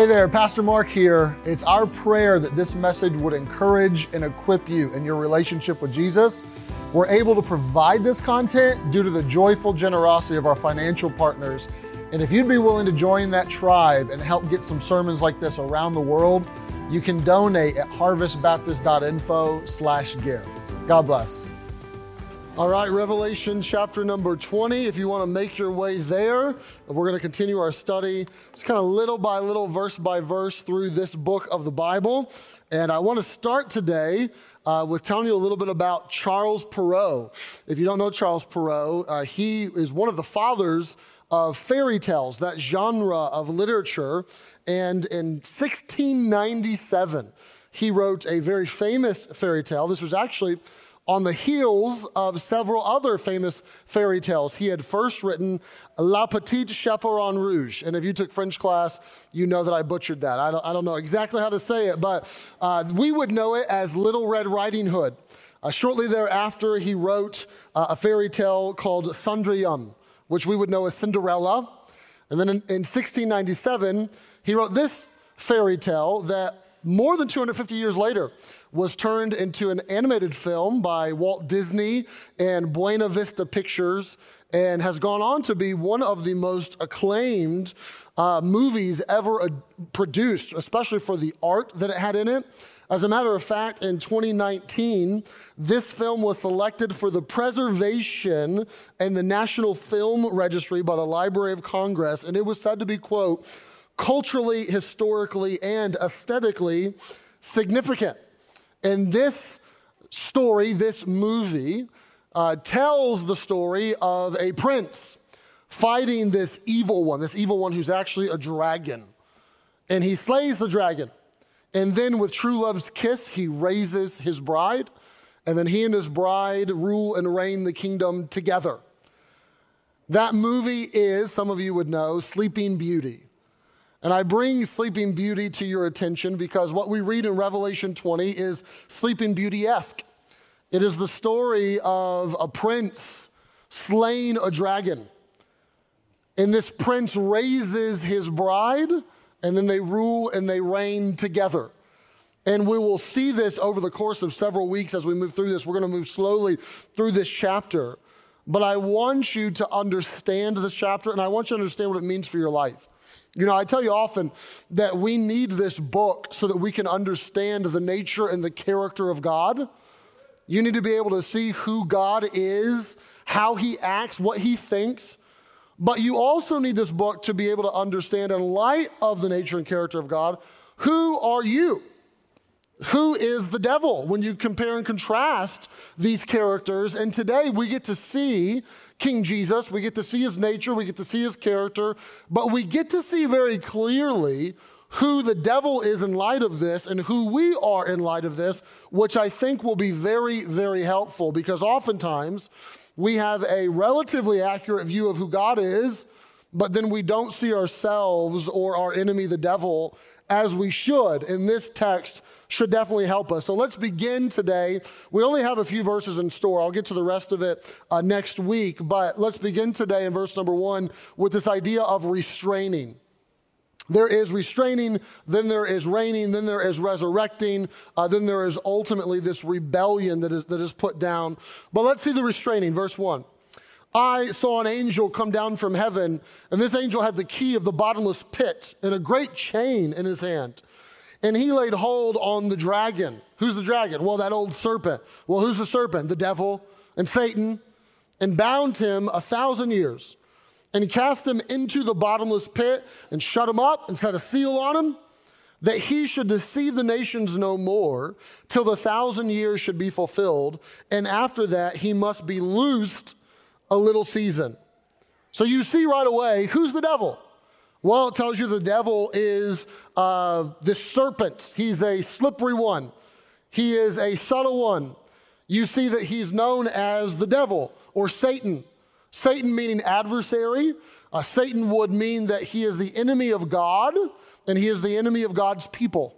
Hey there, Pastor Marc here. It's our prayer that this message would encourage and equip you in your relationship with Jesus. We're able to provide this content due to the joyful generosity of our financial partners. And if you'd be willing to join that tribe and help get some sermons like this around the world, you can donate at harvestbaptist.info/give. God bless. All right, Revelation chapter number 20. If you want to make your way there, we're going to continue our study. It's kind of little by little, verse by verse through this book of the Bible. And I want to start today uh, with telling you a little bit about Charles Perrault. If you don't know Charles Perrault, uh, he is one of the fathers of fairy tales, that genre of literature. And in 1697, he wrote a very famous fairy tale. This was actually on the heels of several other famous fairy tales. He had first written La Petite Chaperon Rouge. And if you took French class, you know that I butchered that. I don't, I don't know exactly how to say it, but uh, we would know it as Little Red Riding Hood. Uh, shortly thereafter, he wrote uh, a fairy tale called Cendrillon, which we would know as Cinderella. And then in, in 1697, he wrote this fairy tale that more than 250 years later was turned into an animated film by Walt Disney and Buena Vista Pictures and has gone on to be one of the most acclaimed uh, movies ever uh, produced, especially for the art that it had in it. As a matter of fact, in 2019, this film was selected for the preservation in the National Film Registry by the Library of Congress, and it was said to be, quote, culturally, historically, and aesthetically significant. And this story, this movie, uh, tells the story of a prince fighting this evil one, this evil one who's actually a dragon. And he slays the dragon. And then, with true love's kiss, he raises his bride. And then he and his bride rule and reign the kingdom together. That movie is, some of you would know, Sleeping Beauty. And I bring Sleeping Beauty to your attention because what we read in Revelation 20 is Sleeping Beauty esque. It is the story of a prince slaying a dragon. And this prince raises his bride, and then they rule and they reign together. And we will see this over the course of several weeks as we move through this. We're going to move slowly through this chapter. But I want you to understand this chapter, and I want you to understand what it means for your life. You know, I tell you often that we need this book so that we can understand the nature and the character of God. You need to be able to see who God is, how he acts, what he thinks. But you also need this book to be able to understand, in light of the nature and character of God, who are you? Who is the devil when you compare and contrast these characters. And today we get to see King Jesus, we get to see his nature, we get to see his character, but we get to see very clearly who the devil is in light of this and who we are in light of this, which I think will be very, very helpful because oftentimes we have a relatively accurate view of who God is, but then we don't see ourselves or our enemy, the devil, as we should. In this text, should definitely help us. So let's begin today. We only have a few verses in store. I'll get to the rest of it uh, next week, but let's begin today in verse number one with this idea of restraining. There is restraining, then there is reigning, then there is resurrecting, uh, then there is ultimately this rebellion that is, that is put down. But let's see the restraining, verse 1. I saw an angel come down from heaven, and this angel had the key of the bottomless pit and a great chain in his hand. And he laid hold on the dragon. Who's the dragon? Well, that old serpent. Well, who's the serpent? The devil and Satan, and bound him a thousand years. And he cast him into the bottomless pit and shut him up and set a seal on him that he should deceive the nations no more till the thousand years should be fulfilled. And after that, he must be loosed a little season. So you see right away who's the devil? Well, it tells you the devil is uh, serpent. He's a slippery one, he is a subtle one. You see that he's known as the devil or Satan. Satan meaning adversary. Uh, Satan would mean that he is the enemy of God and he is the enemy of God's people.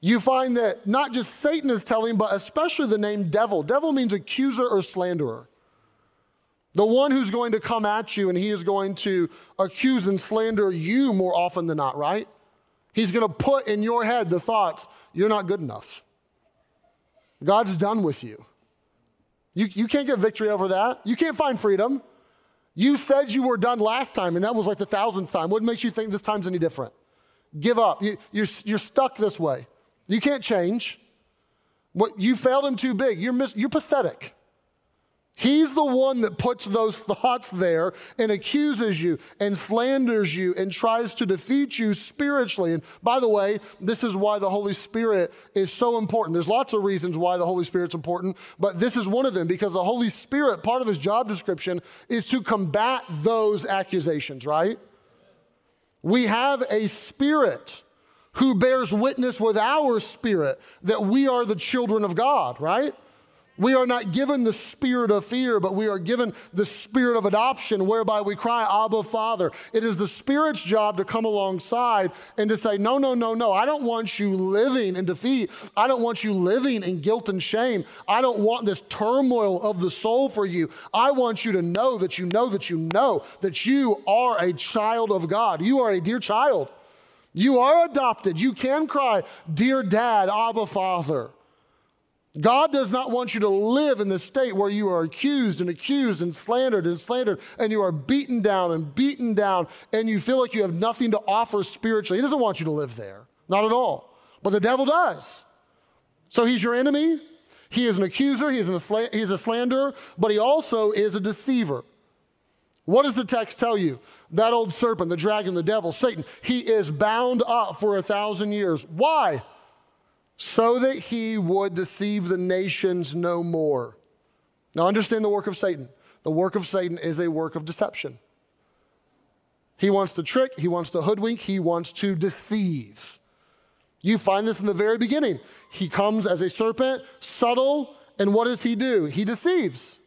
You find that not just Satan is telling, but especially the name devil. Devil means accuser or slanderer. The one who's going to come at you and he is going to accuse and slander you more often than not, right? He's going to put in your head the thoughts, you're not good enough. God's done with you. You, you can't get victory over that. You can't find freedom. You said you were done last time, and that was like the thousandth time. What makes you think this time's any different? Give up. You, you're, you're stuck this way. You can't change. What, you failed him too big. You're, mis- you're pathetic. He's the one that puts those thoughts there and accuses you and slanders you and tries to defeat you spiritually. And by the way, this is why the Holy Spirit is so important. There's lots of reasons why the Holy Spirit's important, but this is one of them because the Holy Spirit, part of his job description, is to combat those accusations, right? We have a spirit who bears witness with our spirit that we are the children of God, right? We are not given the spirit of fear, but we are given the spirit of adoption, whereby we cry, Abba, Father. It is the Spirit's job to come alongside and to say, No, no, no, no. I don't want you living in defeat. I don't want you living in guilt and shame. I don't want this turmoil of the soul for you. I want you to know that you know that you know that you are a child of God. You are a dear child. You are adopted. You can cry, Dear Dad, Abba, Father. God does not want you to live in the state where you are accused and accused and slandered and slandered and you are beaten down and beaten down and you feel like you have nothing to offer spiritually. He doesn't want you to live there, not at all. But the devil does. So he's your enemy. He is an accuser, he is, an, he's a slanderer, but he also is a deceiver. What does the text tell you? That old serpent, the dragon, the devil, Satan, he is bound up for a thousand years. Why? So that he would deceive the nations no more. Now, understand the work of Satan. The work of Satan is a work of deception. He wants to trick, he wants to hoodwink, he wants to deceive. You find this in the very beginning. He comes as a serpent, subtle, and what does he do? He deceives.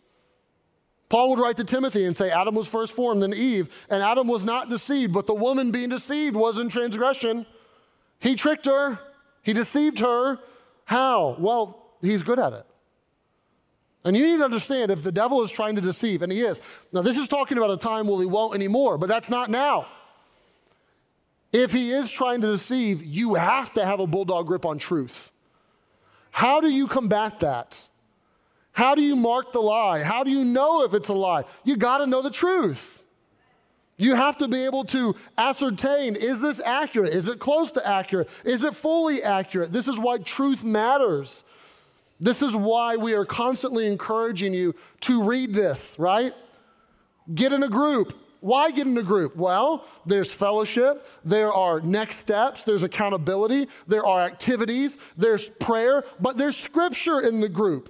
Paul would write to Timothy and say, Adam was first formed, then Eve, and Adam was not deceived, but the woman being deceived was in transgression. He tricked her. He deceived her. How? Well, he's good at it. And you need to understand if the devil is trying to deceive, and he is. Now, this is talking about a time where he won't anymore, but that's not now. If he is trying to deceive, you have to have a bulldog grip on truth. How do you combat that? How do you mark the lie? How do you know if it's a lie? You got to know the truth. You have to be able to ascertain is this accurate? Is it close to accurate? Is it fully accurate? This is why truth matters. This is why we are constantly encouraging you to read this, right? Get in a group. Why get in a group? Well, there's fellowship, there are next steps, there's accountability, there are activities, there's prayer, but there's scripture in the group.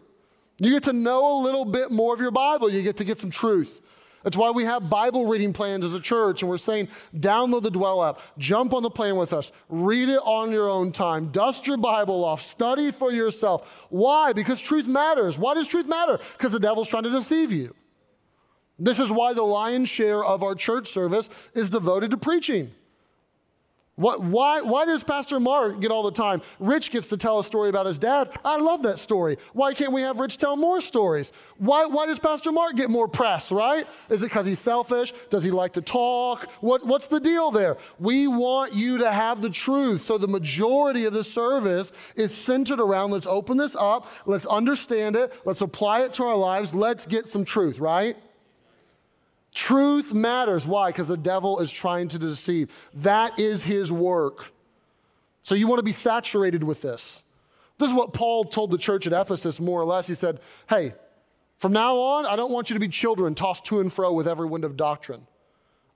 You get to know a little bit more of your Bible, you get to get some truth. That's why we have Bible reading plans as a church, and we're saying download the Dwell app, jump on the plane with us, read it on your own time, dust your Bible off, study for yourself. Why? Because truth matters. Why does truth matter? Because the devil's trying to deceive you. This is why the lion's share of our church service is devoted to preaching. What, why, why does Pastor Marc get all the time? Rich gets to tell a story about his dad. I love that story. Why can't we have Rich tell more stories? Why, why does Pastor Marc get more press, right? Is it because he's selfish? Does he like to talk? What, what's the deal there? We want you to have the truth. So the majority of the service is centered around let's open this up, let's understand it, let's apply it to our lives, let's get some truth, right? Truth matters. Why? Because the devil is trying to deceive. That is his work. So you want to be saturated with this. This is what Paul told the church at Ephesus, more or less. He said, Hey, from now on, I don't want you to be children tossed to and fro with every wind of doctrine.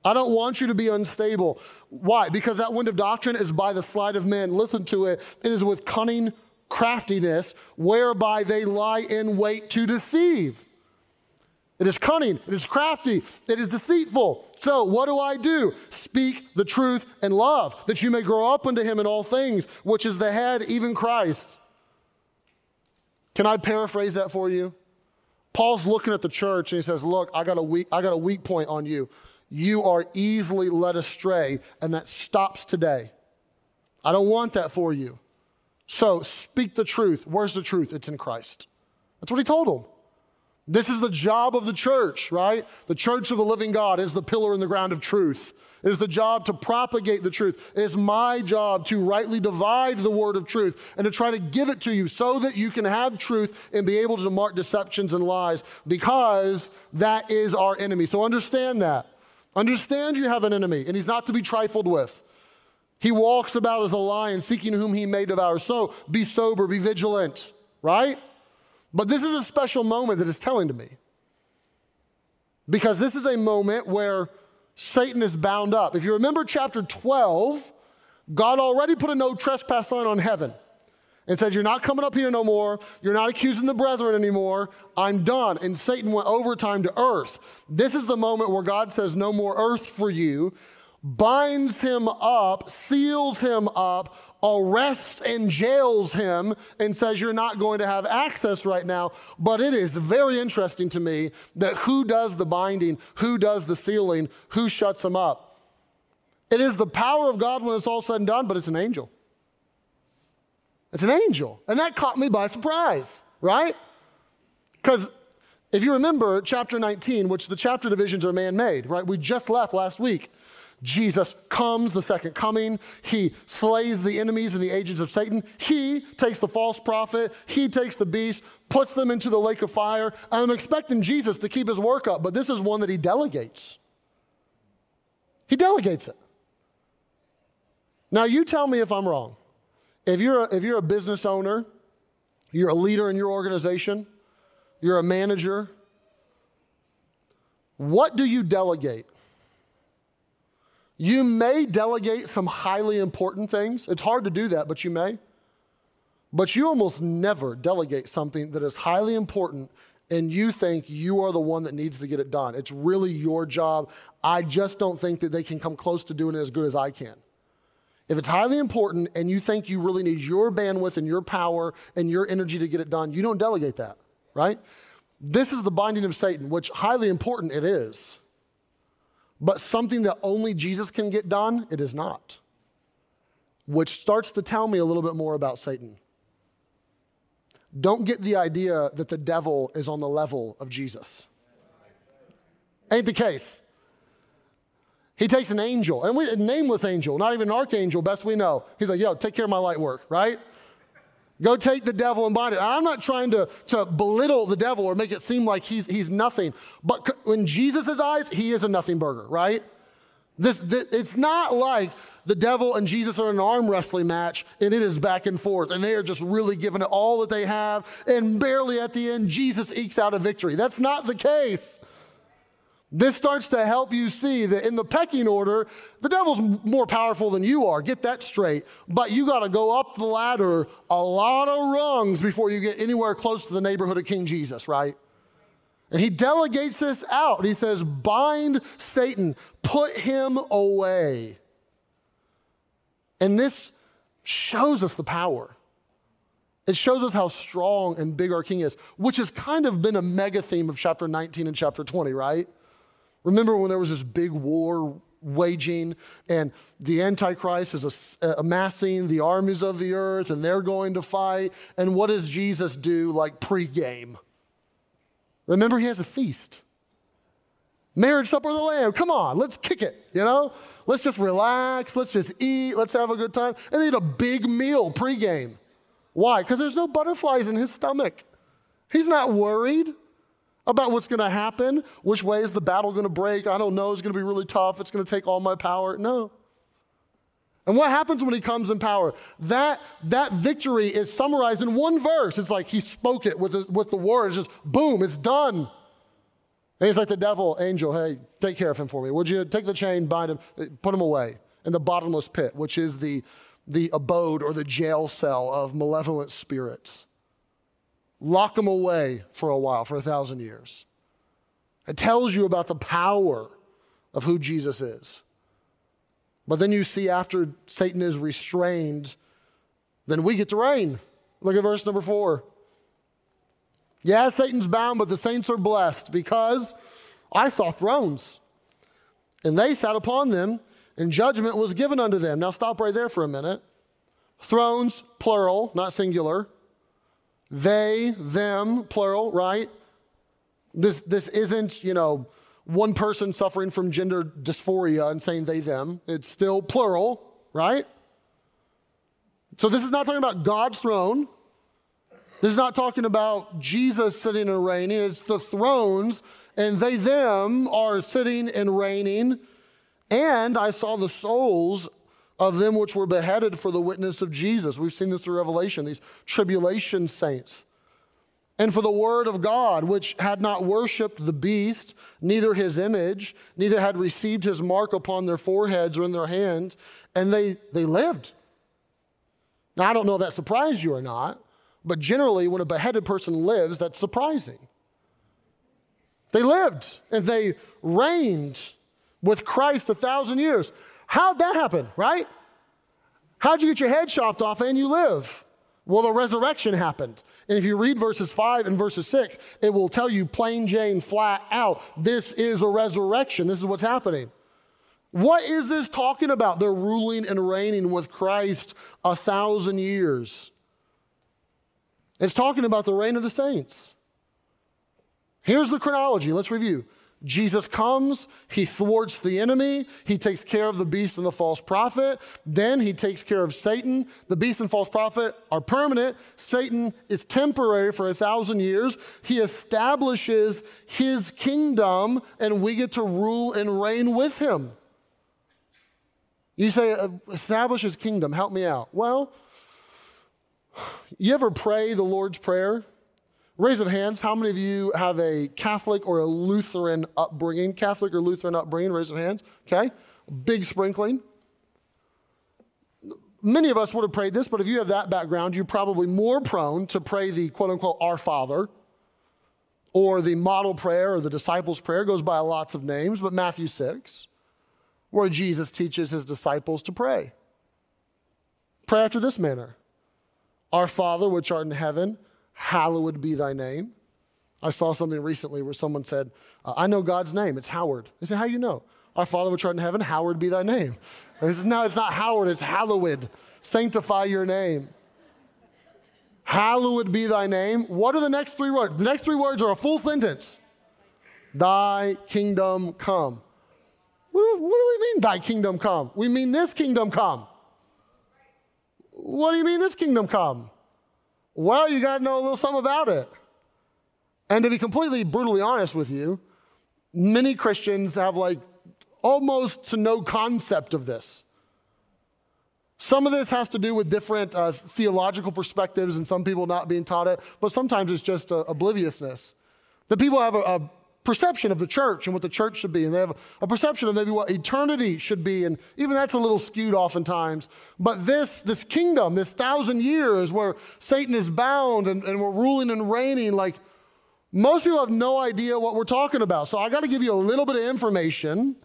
I don't want you to be unstable. Why? Because that wind of doctrine is by the sleight of men. Listen to it. It is with cunning craftiness, whereby they lie in wait to deceive. It is cunning, it is crafty, it is deceitful. So, what do I do? Speak the truth in love, that you may grow up unto him in all things, which is the head, even Christ. Can I paraphrase that for you? Paul's looking at the church and he says, Look, I got a weak, I got a weak point on you. You are easily led astray, and that stops today. I don't want that for you. So speak the truth. Where's the truth? It's in Christ. That's what he told them. This is the job of the church, right? The church of the living God is the pillar in the ground of truth. It is the job to propagate the truth. It is my job to rightly divide the word of truth and to try to give it to you so that you can have truth and be able to mark deceptions and lies because that is our enemy. So understand that. Understand you have an enemy and he's not to be trifled with. He walks about as a lion seeking whom he may devour. So be sober, be vigilant, right? But this is a special moment that is telling to me. Because this is a moment where Satan is bound up. If you remember chapter 12, God already put a no trespass sign on heaven and said, You're not coming up here no more. You're not accusing the brethren anymore. I'm done. And Satan went overtime to earth. This is the moment where God says, No more earth for you, binds him up, seals him up, arrests and jails him and says, You're not going to have access right now. But it is very interesting to me that who does the binding, who does the sealing, who shuts him up. It is the power of God when it's all said and done, but it's an angel. It's an angel. And that caught me by surprise, right? Because if you remember chapter 19, which the chapter divisions are man made, right? We just left last week. Jesus comes, the second coming. He slays the enemies and the agents of Satan. He takes the false prophet. He takes the beast, puts them into the lake of fire. I'm expecting Jesus to keep his work up, but this is one that he delegates. He delegates it. Now, you tell me if I'm wrong. If you're a, if you're a business owner, you're a leader in your organization, you're a manager, what do you delegate? You may delegate some highly important things. It's hard to do that, but you may. But you almost never delegate something that is highly important and you think you are the one that needs to get it done. It's really your job. I just don't think that they can come close to doing it as good as I can. If it's highly important and you think you really need your bandwidth and your power and your energy to get it done, you don't delegate that, right? This is the binding of Satan, which highly important it is. But something that only Jesus can get done, it is not. Which starts to tell me a little bit more about Satan. Don't get the idea that the devil is on the level of Jesus. Ain't the case. He takes an angel, and we, a nameless angel, not even an archangel, best we know. He's like, yo, take care of my light work, right? Go take the devil and bind it. I'm not trying to, to belittle the devil or make it seem like he's, he's nothing. But in Jesus' eyes, he is a nothing burger, right? This, this, it's not like the devil and Jesus are in an arm wrestling match and it is back and forth and they are just really giving it all that they have and barely at the end Jesus ekes out a victory. That's not the case. This starts to help you see that in the pecking order, the devil's more powerful than you are. Get that straight. But you got to go up the ladder a lot of rungs before you get anywhere close to the neighborhood of King Jesus, right? And he delegates this out. He says, Bind Satan, put him away. And this shows us the power. It shows us how strong and big our king is, which has kind of been a mega theme of chapter 19 and chapter 20, right? Remember when there was this big war waging and the Antichrist is uh, amassing the armies of the earth and they're going to fight? And what does Jesus do like pregame? Remember, he has a feast. Marriage supper of the Lamb. Come on, let's kick it, you know? Let's just relax, let's just eat, let's have a good time. And they eat a big meal pregame. Why? Because there's no butterflies in his stomach. He's not worried about what's going to happen, which way is the battle going to break. I don't know. It's going to be really tough. It's going to take all my power. No. And what happens when he comes in power? That, that victory is summarized in one verse. It's like he spoke it with, his, with the words, just boom, it's done. And he's like the devil, angel, hey, take care of him for me. Would you take the chain, bind him, put him away in the bottomless pit, which is the, the abode or the jail cell of malevolent spirits lock them away for a while, for a thousand years. It tells you about the power of who Jesus is. But then you see after Satan is restrained, then we get to reign. Look at verse number four. Yeah, Satan's bound, but the saints are blessed because I saw thrones, and they sat upon them, and judgment was given unto them. Now, stop right there for a minute. Thrones, plural, not singular. They, them, plural, right? This, this isn't, you know, one person suffering from gender dysphoria and saying they, them. It's still plural, right? So this is not talking about God's throne. This is not talking about Jesus sitting and reigning. It's the thrones, and they, them are sitting and reigning. And I saw the souls of them which were beheaded for the witness of Jesus. We've seen this through Revelation, these tribulation saints. And for the word of God, which had not worshiped the beast, neither his image, neither had received his mark upon their foreheads or in their hands, and they, they lived. Now, I don't know if that surprised you or not, but generally, when a beheaded person lives, that's surprising. They lived and they reigned with Christ a thousand years. How'd that happen, right? How'd you get your head chopped off and you live? Well, the resurrection happened. And if you read verses 5 and verses 6, it will tell you plain Jane flat out this is a resurrection. This is what's happening. What is this talking about? They're ruling and reigning with Christ a thousand years. It's talking about the reign of the saints. Here's the chronology. Let's review. Jesus comes, he thwarts the enemy, he takes care of the beast and the false prophet, then he takes care of Satan. The beast and false prophet are permanent, Satan is temporary for a thousand years. He establishes his kingdom, and we get to rule and reign with him. You say, establish his kingdom, help me out. Well, you ever pray the Lord's Prayer? Raise of hands, how many of you have a Catholic or a Lutheran upbringing? Catholic or Lutheran upbringing? Raise of hands. Okay. Big sprinkling. Many of us would have prayed this, but if you have that background, you're probably more prone to pray the quote unquote Our Father or the model prayer or the disciples' prayer. Goes by lots of names, but Matthew 6, where Jesus teaches his disciples to pray. Pray after this manner Our Father, which art in heaven, hallowed be thy name. I saw something recently where someone said, uh, I know God's name, it's Howard. I said, How you know? Our Father which art in heaven, hallowed be thy name. I said, No, it's not Howard, it's hallowed. Sanctify your name. Hallowed be thy name. What are the next three words? The next three words are a full sentence. Thy kingdom come. What do, what do we mean, thy kingdom come? We mean this kingdom come. What do you mean, this kingdom come? Well, you got to know a little something about it. And to be completely brutally honest with you, many Christians have like almost to no concept of this. Some of this has to do with different uh, theological perspectives and some people not being taught it, but sometimes it's just uh, obliviousness. That people have a, a perception of the church and what the church should be, and they have a perception of maybe what eternity should be, and even that's a little skewed oftentimes. But this, this kingdom, this thousand years where Satan is bound and, and we're ruling and reigning, like most people have no idea what we're talking about. So I got to give you a little bit of information,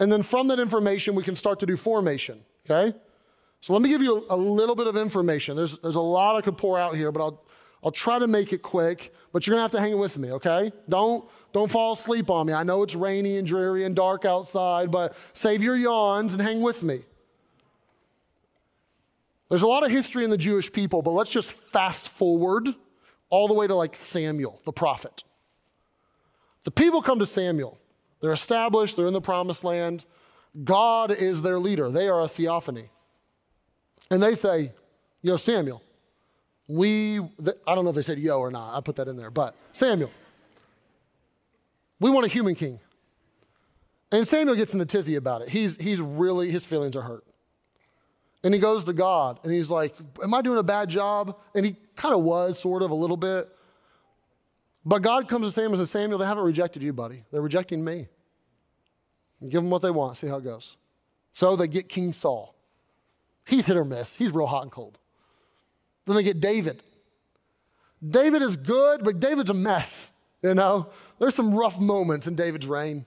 and then from that information, we can start to do formation, okay? So let me give you a, little bit of information. There's, there's a lot I could pour out here, but I'll, I'll try to make it quick, but you're gonna have to hang with me, okay? Don't, don't fall asleep on me. I know it's rainy and dreary and dark outside, but save your yawns and hang with me. There's a lot of history in the Jewish people, but let's just fast forward all the way to like Samuel, the prophet. The people come to Samuel. They're established, they're in the promised land. God is their leader. They are a theophany. And they say, Yo, Samuel, we, I don't know if they said yo or not, I put that in there, but Samuel, we want a human king. And Samuel gets in the tizzy about it. He's, he's really, his feelings are hurt. And he goes to God and he's like, Am I doing a bad job? And he kind of was, sort of, a little bit. But God comes to Samuel and says, Samuel, they haven't rejected you, buddy. They're rejecting me. And give them what they want, see how it goes. So they get King Saul. He's hit or miss, he's real hot and cold. Then they get David. David is good, but David's a mess, you know? There's some rough moments in David's reign.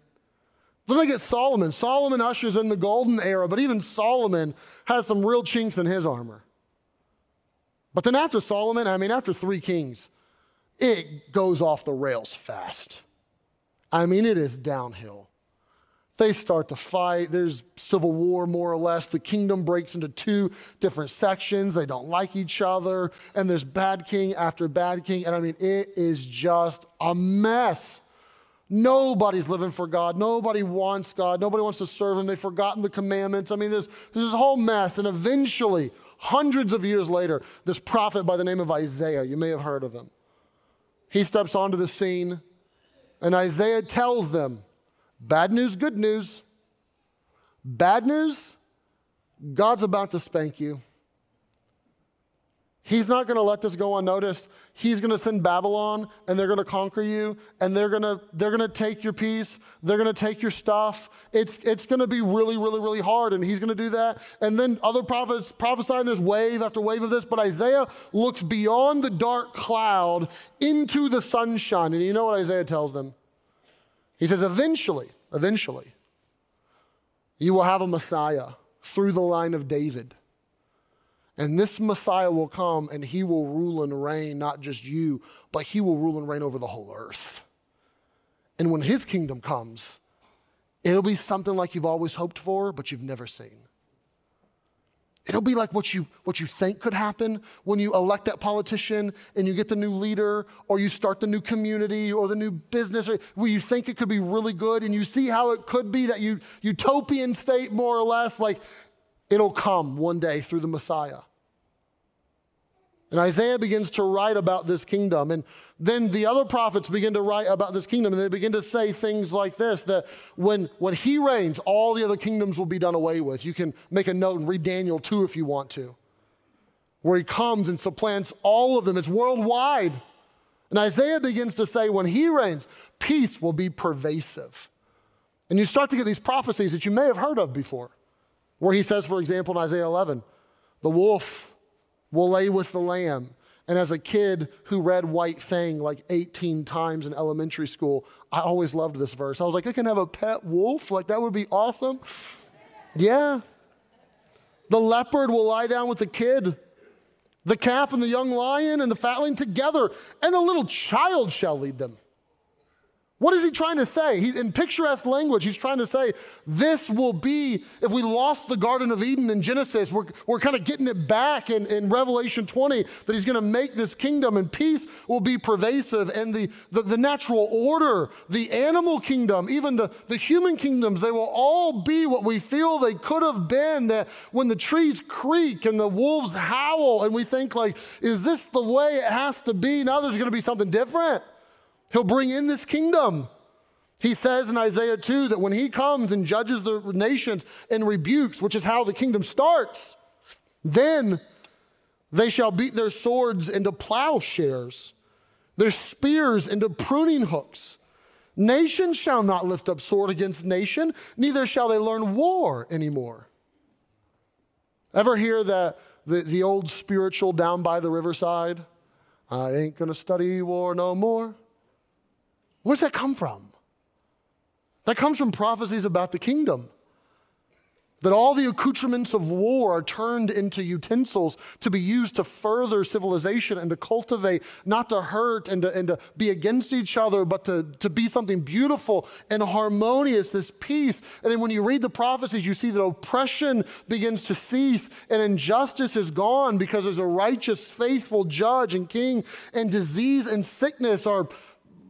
Then they get Solomon. Solomon ushers in the golden era, but even Solomon has some real chinks in his armor. But then after Solomon, I mean, after three kings, it goes off the rails fast. I mean, it is downhill. They start to fight. There's civil war, more or less. The kingdom breaks into two different sections. They don't like each other. And there's bad king after bad king. And I mean, it is just a mess. Nobody's living for God. Nobody wants God. Nobody wants to serve Him. They've forgotten the commandments. I mean, there's, there's this whole mess. And eventually, hundreds of years later, this prophet by the name of Isaiah, you may have heard of him, he steps onto the scene, and Isaiah tells them bad news, good news. Bad news, God's about to spank you. He's not going to let this go unnoticed. He's going to send Babylon and they're going to conquer you and they're going to they're going to take your peace. They're going to take your stuff. It's it's going to be really really really hard and he's going to do that. And then other prophets prophesying there's wave after wave of this, but Isaiah looks beyond the dark cloud into the sunshine. And you know what Isaiah tells them? He says eventually, eventually you will have a Messiah through the line of David and this Messiah will come and he will rule and reign, not just you, but he will rule and reign over the whole earth. And when his kingdom comes, it'll be something like you've always hoped for, but you've never seen. It'll be like what you, what you think could happen when you elect that politician and you get the new leader or you start the new community or the new business or where you think it could be really good and you see how it could be that you, utopian state more or less like it'll come one day through the Messiah. And Isaiah begins to write about this kingdom. And then the other prophets begin to write about this kingdom. And they begin to say things like this that when, when he reigns, all the other kingdoms will be done away with. You can make a note and read Daniel 2 if you want to, where he comes and supplants all of them. It's worldwide. And Isaiah begins to say, when he reigns, peace will be pervasive. And you start to get these prophecies that you may have heard of before, where he says, for example, in Isaiah 11, the wolf will lay with the lamb. And as a kid who read White Fang like 18 times in elementary school, I always loved this verse. I was like, I can have a pet wolf? Like, that would be awesome. Yeah. The leopard will lie down with the kid, the calf and the young lion and the fatling together, and the little child shall lead them. What is he trying to say? In picturesque language, he's trying to say this will be, if we lost the Garden of Eden in Genesis, we're, we're kind of getting it back in, in Revelation 20, that he's going to make this kingdom and peace will be pervasive. And the, the, the, natural order, the animal kingdom, even the, the human kingdoms, they will all be what we feel they could have been. That when the trees creak and the wolves howl, and we think, like, is this the way it has to be? Now there's going to be something different. He'll bring in this kingdom. He says in Isaiah 2 that when he comes and judges the nations and rebukes, which is how the kingdom starts, then they shall beat their swords into plowshares, their spears into pruning hooks. Nation shall not lift up sword against nation, neither shall they learn war anymore. Ever hear the, the, the old spiritual down by the riverside? I ain't gonna study war no more. Where's that come from? That comes from prophecies about the kingdom. That all the accoutrements of war are turned into utensils to be used to further civilization and to cultivate, not to hurt and to, and to be against each other, but to, to be something beautiful and harmonious, this peace. And then when you read the prophecies, you see that oppression begins to cease and injustice is gone because there's a righteous, faithful judge and king, and disease and sickness are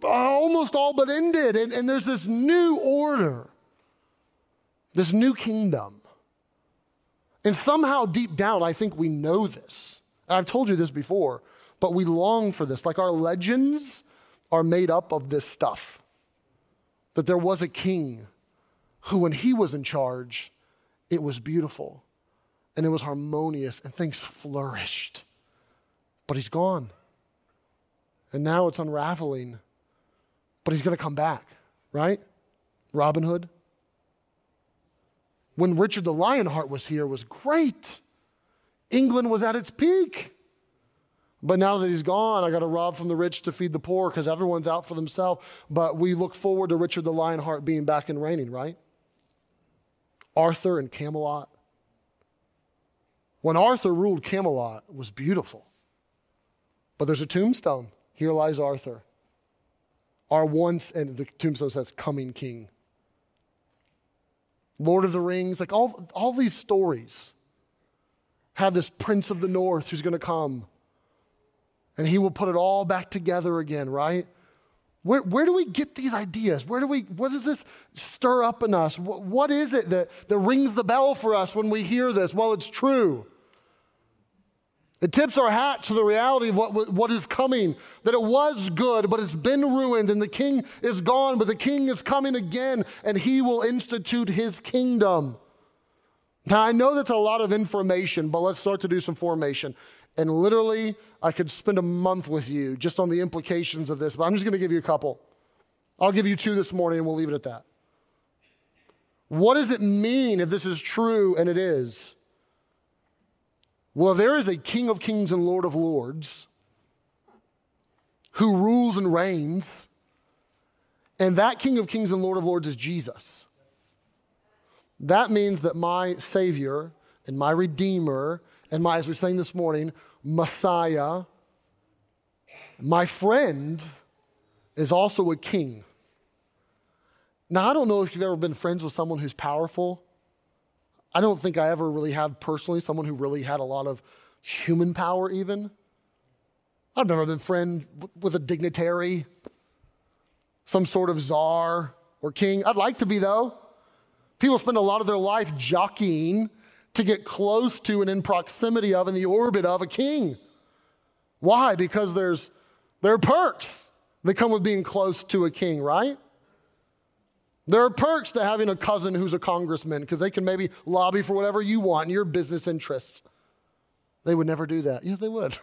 almost all but ended. And, and there's this new order, this new kingdom. And somehow, deep down, I think we know this. I've told you this before, but we long for this. Like our legends are made up of this stuff. That there was a king who, when he was in charge, it was beautiful and it was harmonious and things flourished. But he's gone. And now it's unraveling but he's going to come back, right? Robin Hood. When Richard the Lionheart was here was great. England was at its peak. But now that he's gone, I got to rob from the rich to feed the poor because everyone's out for themselves. But we look forward to Richard the Lionheart being back and reigning, right? Arthur and Camelot. When Arthur ruled Camelot, was beautiful. But there's a tombstone. Here lies Arthur our once, and the tombstone says, coming king. Lord of the Rings, like all, all these stories have this prince of the north who's going to come and he will put it all back together again, right? Where, where do we get these ideas? Where do we, what does this stir up in us? what, what is it that, that rings the bell for us when we hear this? Well, it's true. It tips our hat to the reality of what, what is coming, that it was good, but it's been ruined, and the king is gone, but the king is coming again, and he will institute his kingdom. Now, I know that's a lot of information, but let's start to do some formation. And literally, I could spend a month with you just on the implications of this, but I'm just to give you a couple. I'll give you two this morning, and we'll leave it at that. What does it mean if this is true, and it is? Well, there is a King of Kings and Lord of Lords who rules and reigns, and that King of Kings and Lord of Lords is Jesus. That means that my Savior and my Redeemer and my, as we are saying this morning, Messiah, my friend, is also a king. Now, I don't know if you've ever been friends with someone who's powerful. I don't think I ever really have personally someone who really had a lot of human power, even. I've never been friend with a dignitary, some sort of czar or king. I'd like to be, though. People spend a lot of their life jockeying to get close to and in proximity of, in the orbit of a king. Why? Because there's, there are perks that come with being close to a king, right? There are perks to having a cousin who's a congressman because they can maybe lobby for whatever you want in your business interests. They would never do that. Yes, they would.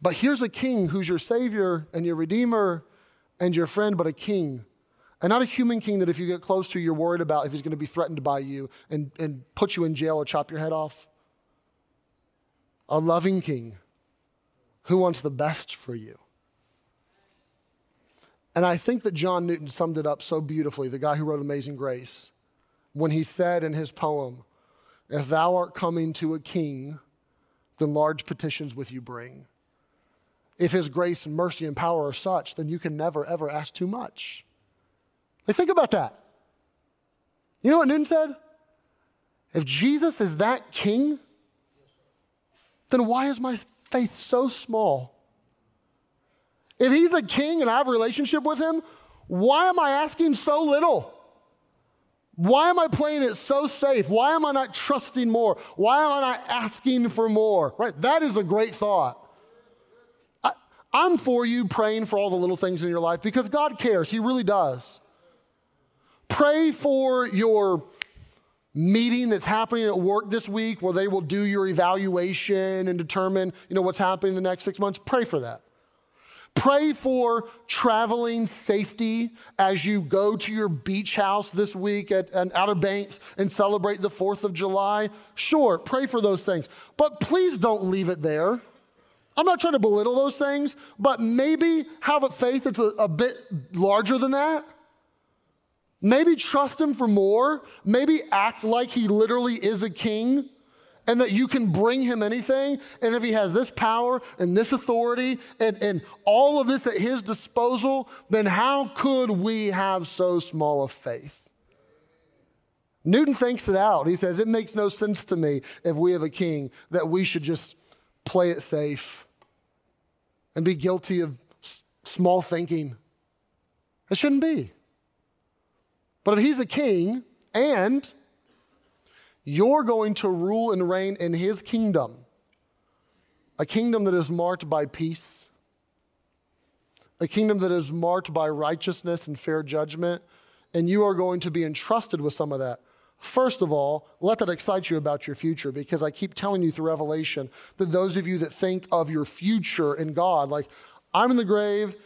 But here's a king who's your savior and your redeemer and your friend, but a king. And not a human king that if you get close to, you're worried about if he's going to be threatened by you and, and put you in jail or chop your head off. A loving king who wants the best for you. And I think that John Newton summed it up so beautifully, the guy who wrote Amazing Grace, when he said in his poem, If thou art coming to a king, then large petitions with you bring. If his grace and mercy and power are such, then you can never, ever ask too much. Like, think about that. You know what Newton said? If Jesus is that king, then why is my faith so small? If he's a king and I have a relationship with him, why am I asking so little? Why am I playing it so safe? Why am I not trusting more? Why am I not asking for more? Right? That is a great thought. I, I'm for you praying for all the little things in your life because God cares. He really does. Pray for your meeting that's happening at work this week where they will do your evaluation and determine, you know, what's happening in the next 6 months. Pray for that. Pray for traveling safety as you go to your beach house this week at, at Outer Banks and celebrate the 4th of July. Sure, pray for those things. But please don't leave it there. I'm not trying to belittle those things, but maybe have a faith that's a, a bit larger than that. Maybe trust him for more. Maybe act like he literally is a king and that you can bring him anything. And if he has this power and this authority and, and all of this at his disposal, then how could we have so small a faith? Newton thinks it out. He says, It makes no sense to me if we have a king that we should just play it safe and be guilty of small thinking. It shouldn't be. But if he's a king and you're going to rule and reign in his kingdom, a kingdom that is marked by peace, a kingdom that is marked by righteousness and fair judgment, and you are going to be entrusted with some of that. First of all, let that excite you about your future because I keep telling you through Revelation that those of you that think of your future in God, like, I'm in the grave,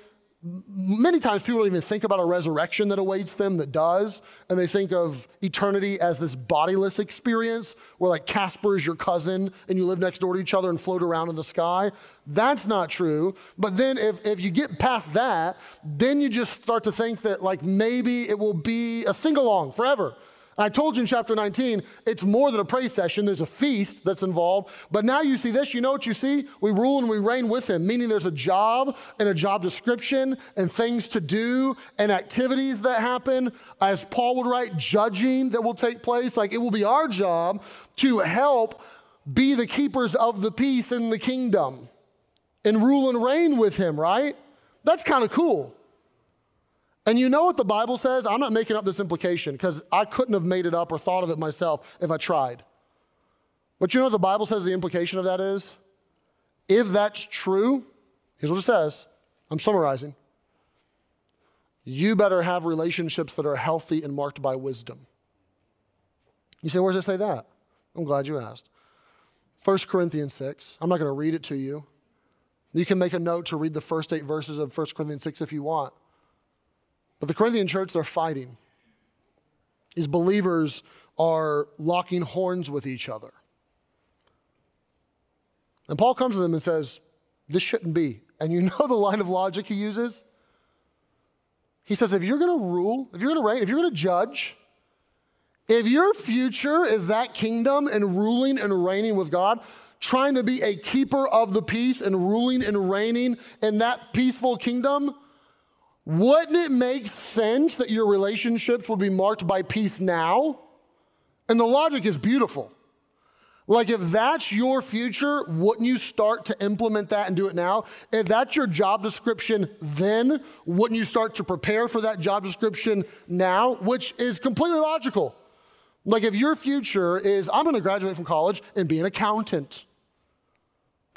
many times people don't even think about a resurrection that awaits them that does and they think of eternity as this bodiless experience where like casper is your cousin and you live next door to each other and float around in the sky. That's not true. But then if, if you get past that then you just start to think that like maybe it will be a sing-along forever I told you in chapter 19, it's more than a praise session. There's a feast that's involved. But now you see this. You know what you see? We rule and we reign with him, meaning there's a job and a job description and things to do and activities that happen. As Paul would write, judging that will take place. Like it will be our job to help be the keepers of the peace in the kingdom. and rule and reign with him, right? That's kind of cool. And you know what the Bible says? I'm not making up this implication because I couldn't have made it up or thought of it myself if I tried. But you know what the Bible says the implication of that is? If that's true, here's what it says. I'm summarizing. You better have relationships that are healthy and marked by wisdom. You say, where does it say that? I'm glad you asked. 1 Corinthians 6. I'm not going to read it to you. You can make a note to read the first eight verses of 1 Corinthians 6 if you want. But the Corinthian church, they're fighting. These believers are locking horns with each other. And Paul comes to them and says, This shouldn't be. And you know the line of logic he uses? He says, If you're going to rule, if you're going to reign, if you're going to judge, if your future is that kingdom and ruling and reigning with God, trying to be a keeper of the peace and ruling and reigning in that peaceful kingdom, wouldn't it make sense that your relationships would be marked by peace now? And the logic is beautiful. Like, if that's your future, wouldn't you start to implement that and do it now? If that's your job description then, wouldn't you start to prepare for that job description now? Which is completely logical. Like, if your future is, I'm gonna graduate from college and be an accountant,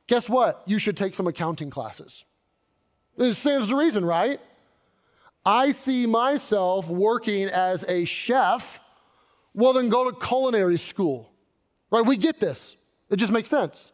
guess what? You should take some accounting classes. This stands to reason, right? I see myself working as a chef, well, then go to culinary school, right? We get this. It just makes sense.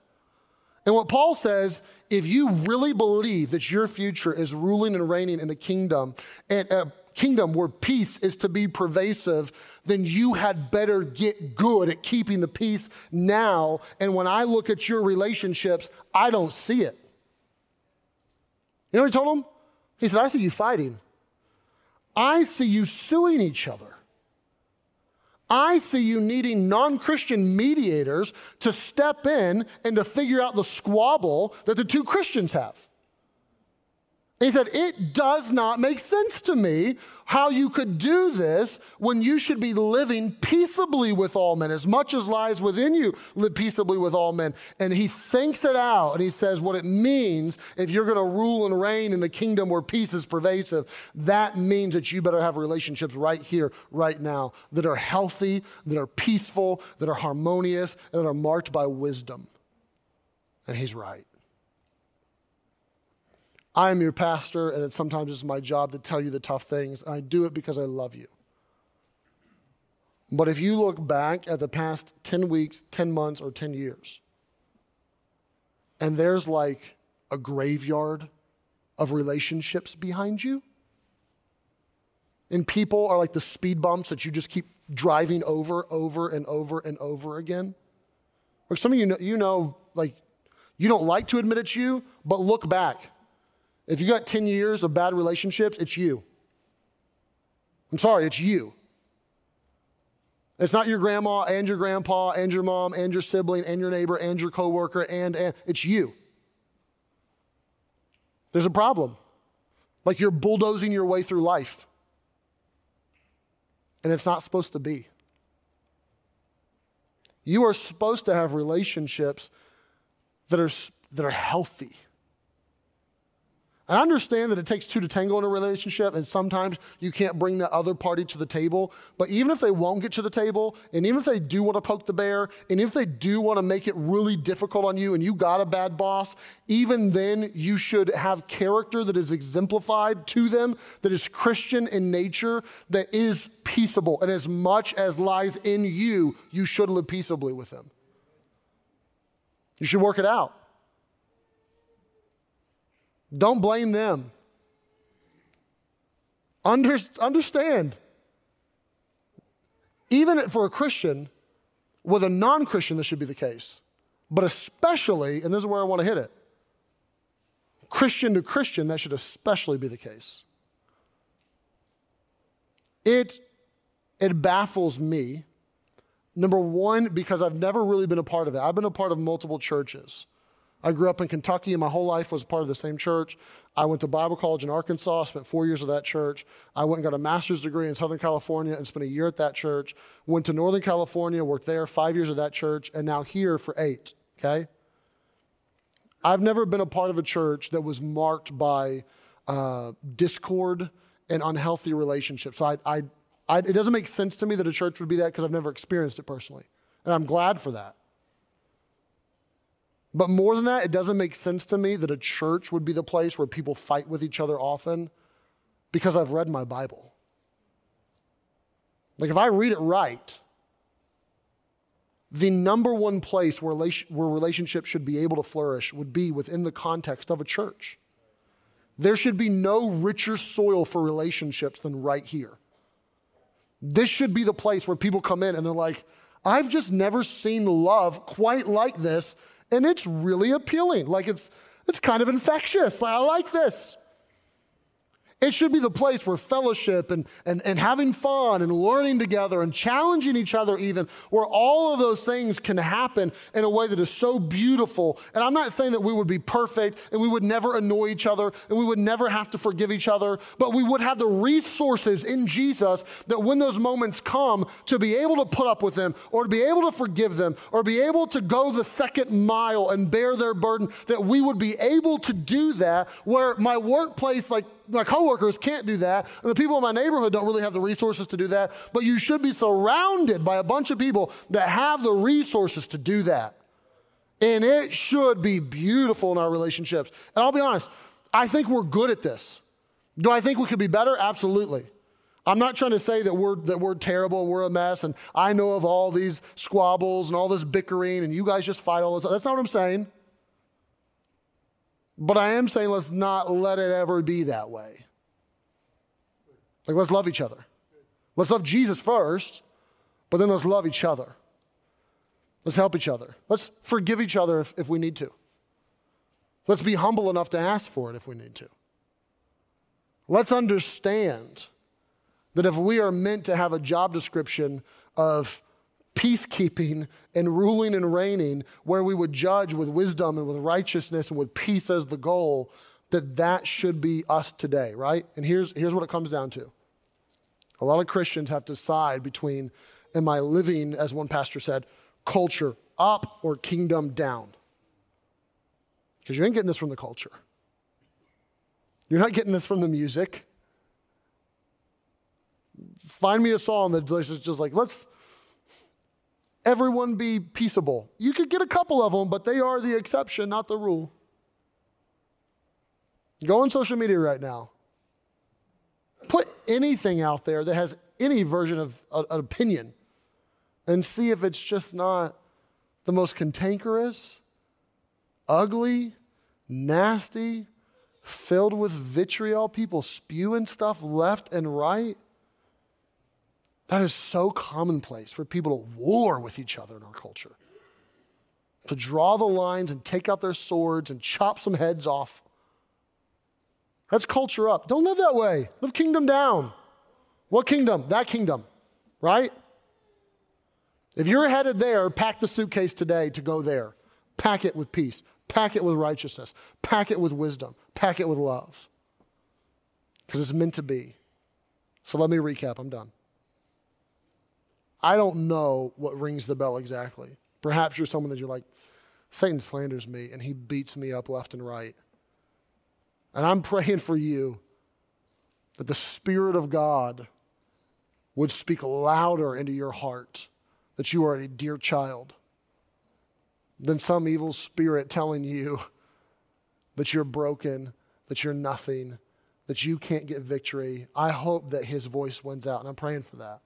And what Paul says, if you really believe that your future is ruling and reigning in a kingdom, and a kingdom where peace is to be pervasive, then you had better get good at keeping the peace now. And when I look at your relationships, I don't see it. You know what he told him? He said, I see you fighting. I see you suing each other. I see you needing non Christian mediators to step in and to figure out the squabble that the two Christians have. He said, It does not make sense to me how you could do this when you should be living peaceably with all men. As much as lies within you, live peaceably with all men. And he thinks it out and he says what it means if you're going to rule and reign in the kingdom where peace is pervasive. That means that you better have relationships right here, right now, that are healthy, that are peaceful, that are harmonious, and that are marked by wisdom. And he's right. I am your pastor, and it's sometimes it's my job to tell you the tough things, and I do it because I love you. But if you look back at the past 10 weeks, 10 months, or 10 years, and there's like a graveyard of relationships behind you, and people are like the speed bumps that you just keep driving over, over, and over, and over again. Like some of you know, you know, like, you don't like to admit it's you, but look back if you got 10 years of bad relationships, it's you. I'm sorry, it's you. It's not your grandma and your grandpa and your mom and your sibling and your neighbor and your coworker and, and it's you. There's a problem. Like you're bulldozing your way through life. And it's not supposed to be. You are supposed to have relationships that are, that are healthy I understand that it takes two to tango in a relationship, and sometimes you can't bring the other party to the table. But even if they won't get to the table, and even if they do want to poke the bear, and if they do want to make it really difficult on you, and you got a bad boss, even then you should have character that is exemplified to them, that is Christian in nature, that is peaceable. And as much as lies in you, you should live peaceably with them. You should work it out. Don't blame them. Under, understand, even for a Christian, with a non Christian, this should be the case. But especially, and this is where I want to hit it Christian to Christian, that should especially be the case. It, it baffles me, number one, because I've never really been a part of it. I've been a part of multiple churches. I grew up in Kentucky and my whole life was part of the same church. I went to Bible college in Arkansas, spent four years at that church. I went and got a master's degree in Southern California and spent a year at that church. Went to Northern California, worked there five years at that church, and now here for eight, okay? I've never been a part of a church that was marked by uh, discord and unhealthy relationships. So I, I, I, it doesn't make sense to me that a church would be that because I've never experienced it personally. And I'm glad for that. But more than that, it doesn't make sense to me that a church would be the place where people fight with each other often because I've read my Bible. Like, if I read it right, the number one place where, relationships should be able to flourish would be within the context of a church. There should be no richer soil for relationships than right here. This should be the place where people come in and they're like, I've just never seen love quite like this, and it's really appealing. Like it's, it's kind of infectious. I like this. It should be the place where fellowship and, and, and having fun and learning together and challenging each other, even, where all of those things can happen in a way that is so beautiful. And I'm not saying that we would be perfect and we would never annoy each other and we would never have to forgive each other, but we would have the resources in Jesus that when those moments come to be able to put up with them or to be able to forgive them or be able to go the second mile and bear their burden, that we would be able to do that where my workplace, like my coworkers can't do that, and the people in my neighborhood don't really have the resources to do that. But you should be surrounded by a bunch of people that have the resources to do that. And it should be beautiful in our relationships. And I'll be honest, I think we're good at this. Do I think we could be better? Absolutely. I'm not trying to say that we're, that we're terrible and we're a mess, and I know of all these squabbles and all this bickering, and you guys just fight all the time. That's not what I'm saying. But I am saying let's not let it ever be that way. Like, let's love each other. Let's love Jesus first, but then let's love each other. Let's help each other. Let's forgive each other if, if we need to. Let's be humble enough to ask for it if we need to. Let's understand that if we are meant to have a job description of peacekeeping and ruling and reigning, where we would judge with wisdom and with righteousness and with peace as the goal, that that should be us today, right? And here's, here's what it comes down to. A lot of Christians have to decide between, am I living, as one pastor said, culture up or kingdom down? Because you ain't getting this from the culture. You're not getting this from the music. Find me a song that's just like, let's, everyone be peaceable. You could get a couple of them, but they are the exception, not the rule. Go on social media right now. Put anything out there that has any version of uh, an opinion and see if it's just not the most cantankerous, ugly, nasty, filled with vitriol, people spewing stuff left and right. That is so commonplace for people to war with each other in our culture. To draw the lines and take out their swords and chop some heads off. That's culture up. Don't live that way. Live kingdom down. What kingdom? That kingdom, right? If you're headed there, pack the suitcase today to go there. Pack it with peace. Pack it with righteousness. Pack it with wisdom. Pack it with love. Because it's meant to be. So let me recap. I'm done. I don't know what rings the bell exactly. Perhaps you're someone that you're like, Satan slanders me and he beats me up left and right. And I'm praying for you that the Spirit of God would speak louder into your heart that you are a dear child than some evil spirit telling you that you're broken, that you're nothing, that you can't get victory. I hope that his voice wins out, and I'm praying for that.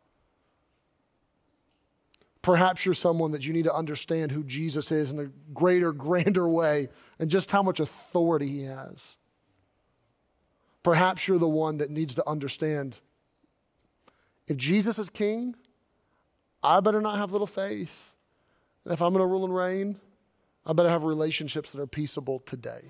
Perhaps you're someone that you need to understand who Jesus is in a greater, grander way and just how much authority he has. Perhaps you're the one that needs to understand if Jesus is king, I better not have little faith. If I'm going to rule and reign, I better have relationships that are peaceable today.